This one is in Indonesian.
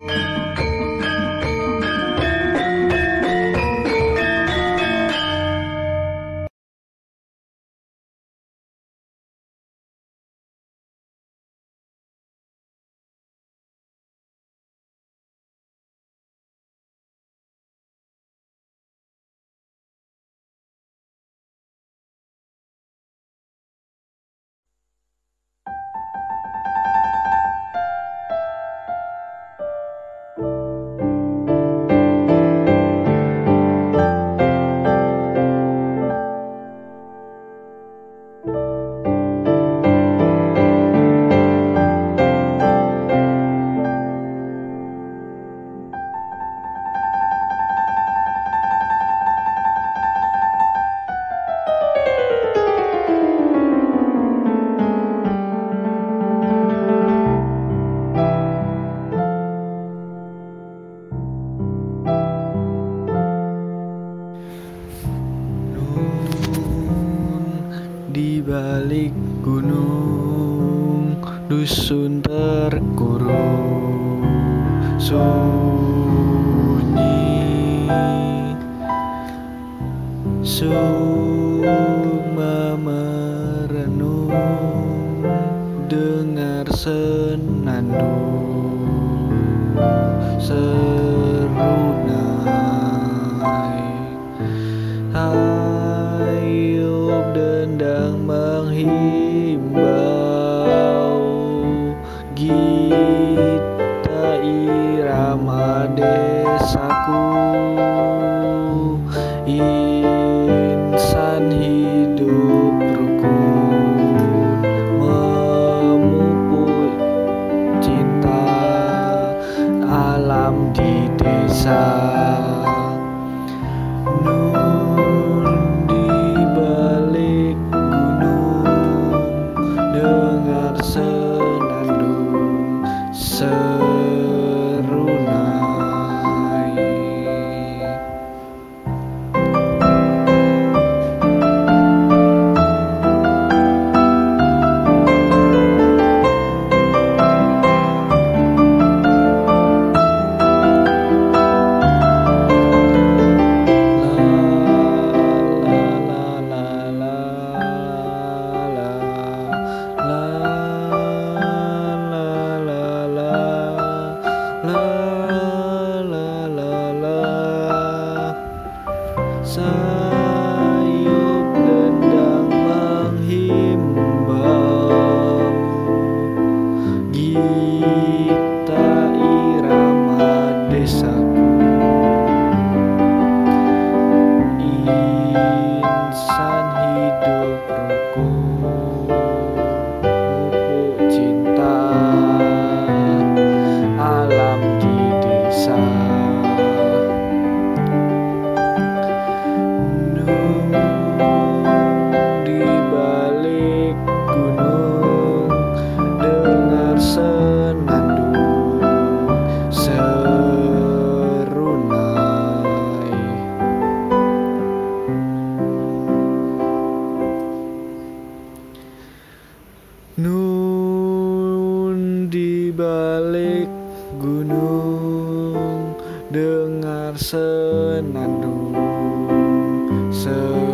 Música Di balik gunung dusun terkurung sunyi. Suma merenung dengar senandung irama desaku Insan hidup rukun Memupuk cinta alam di desa Nun di balik gunung dengar senandung serunai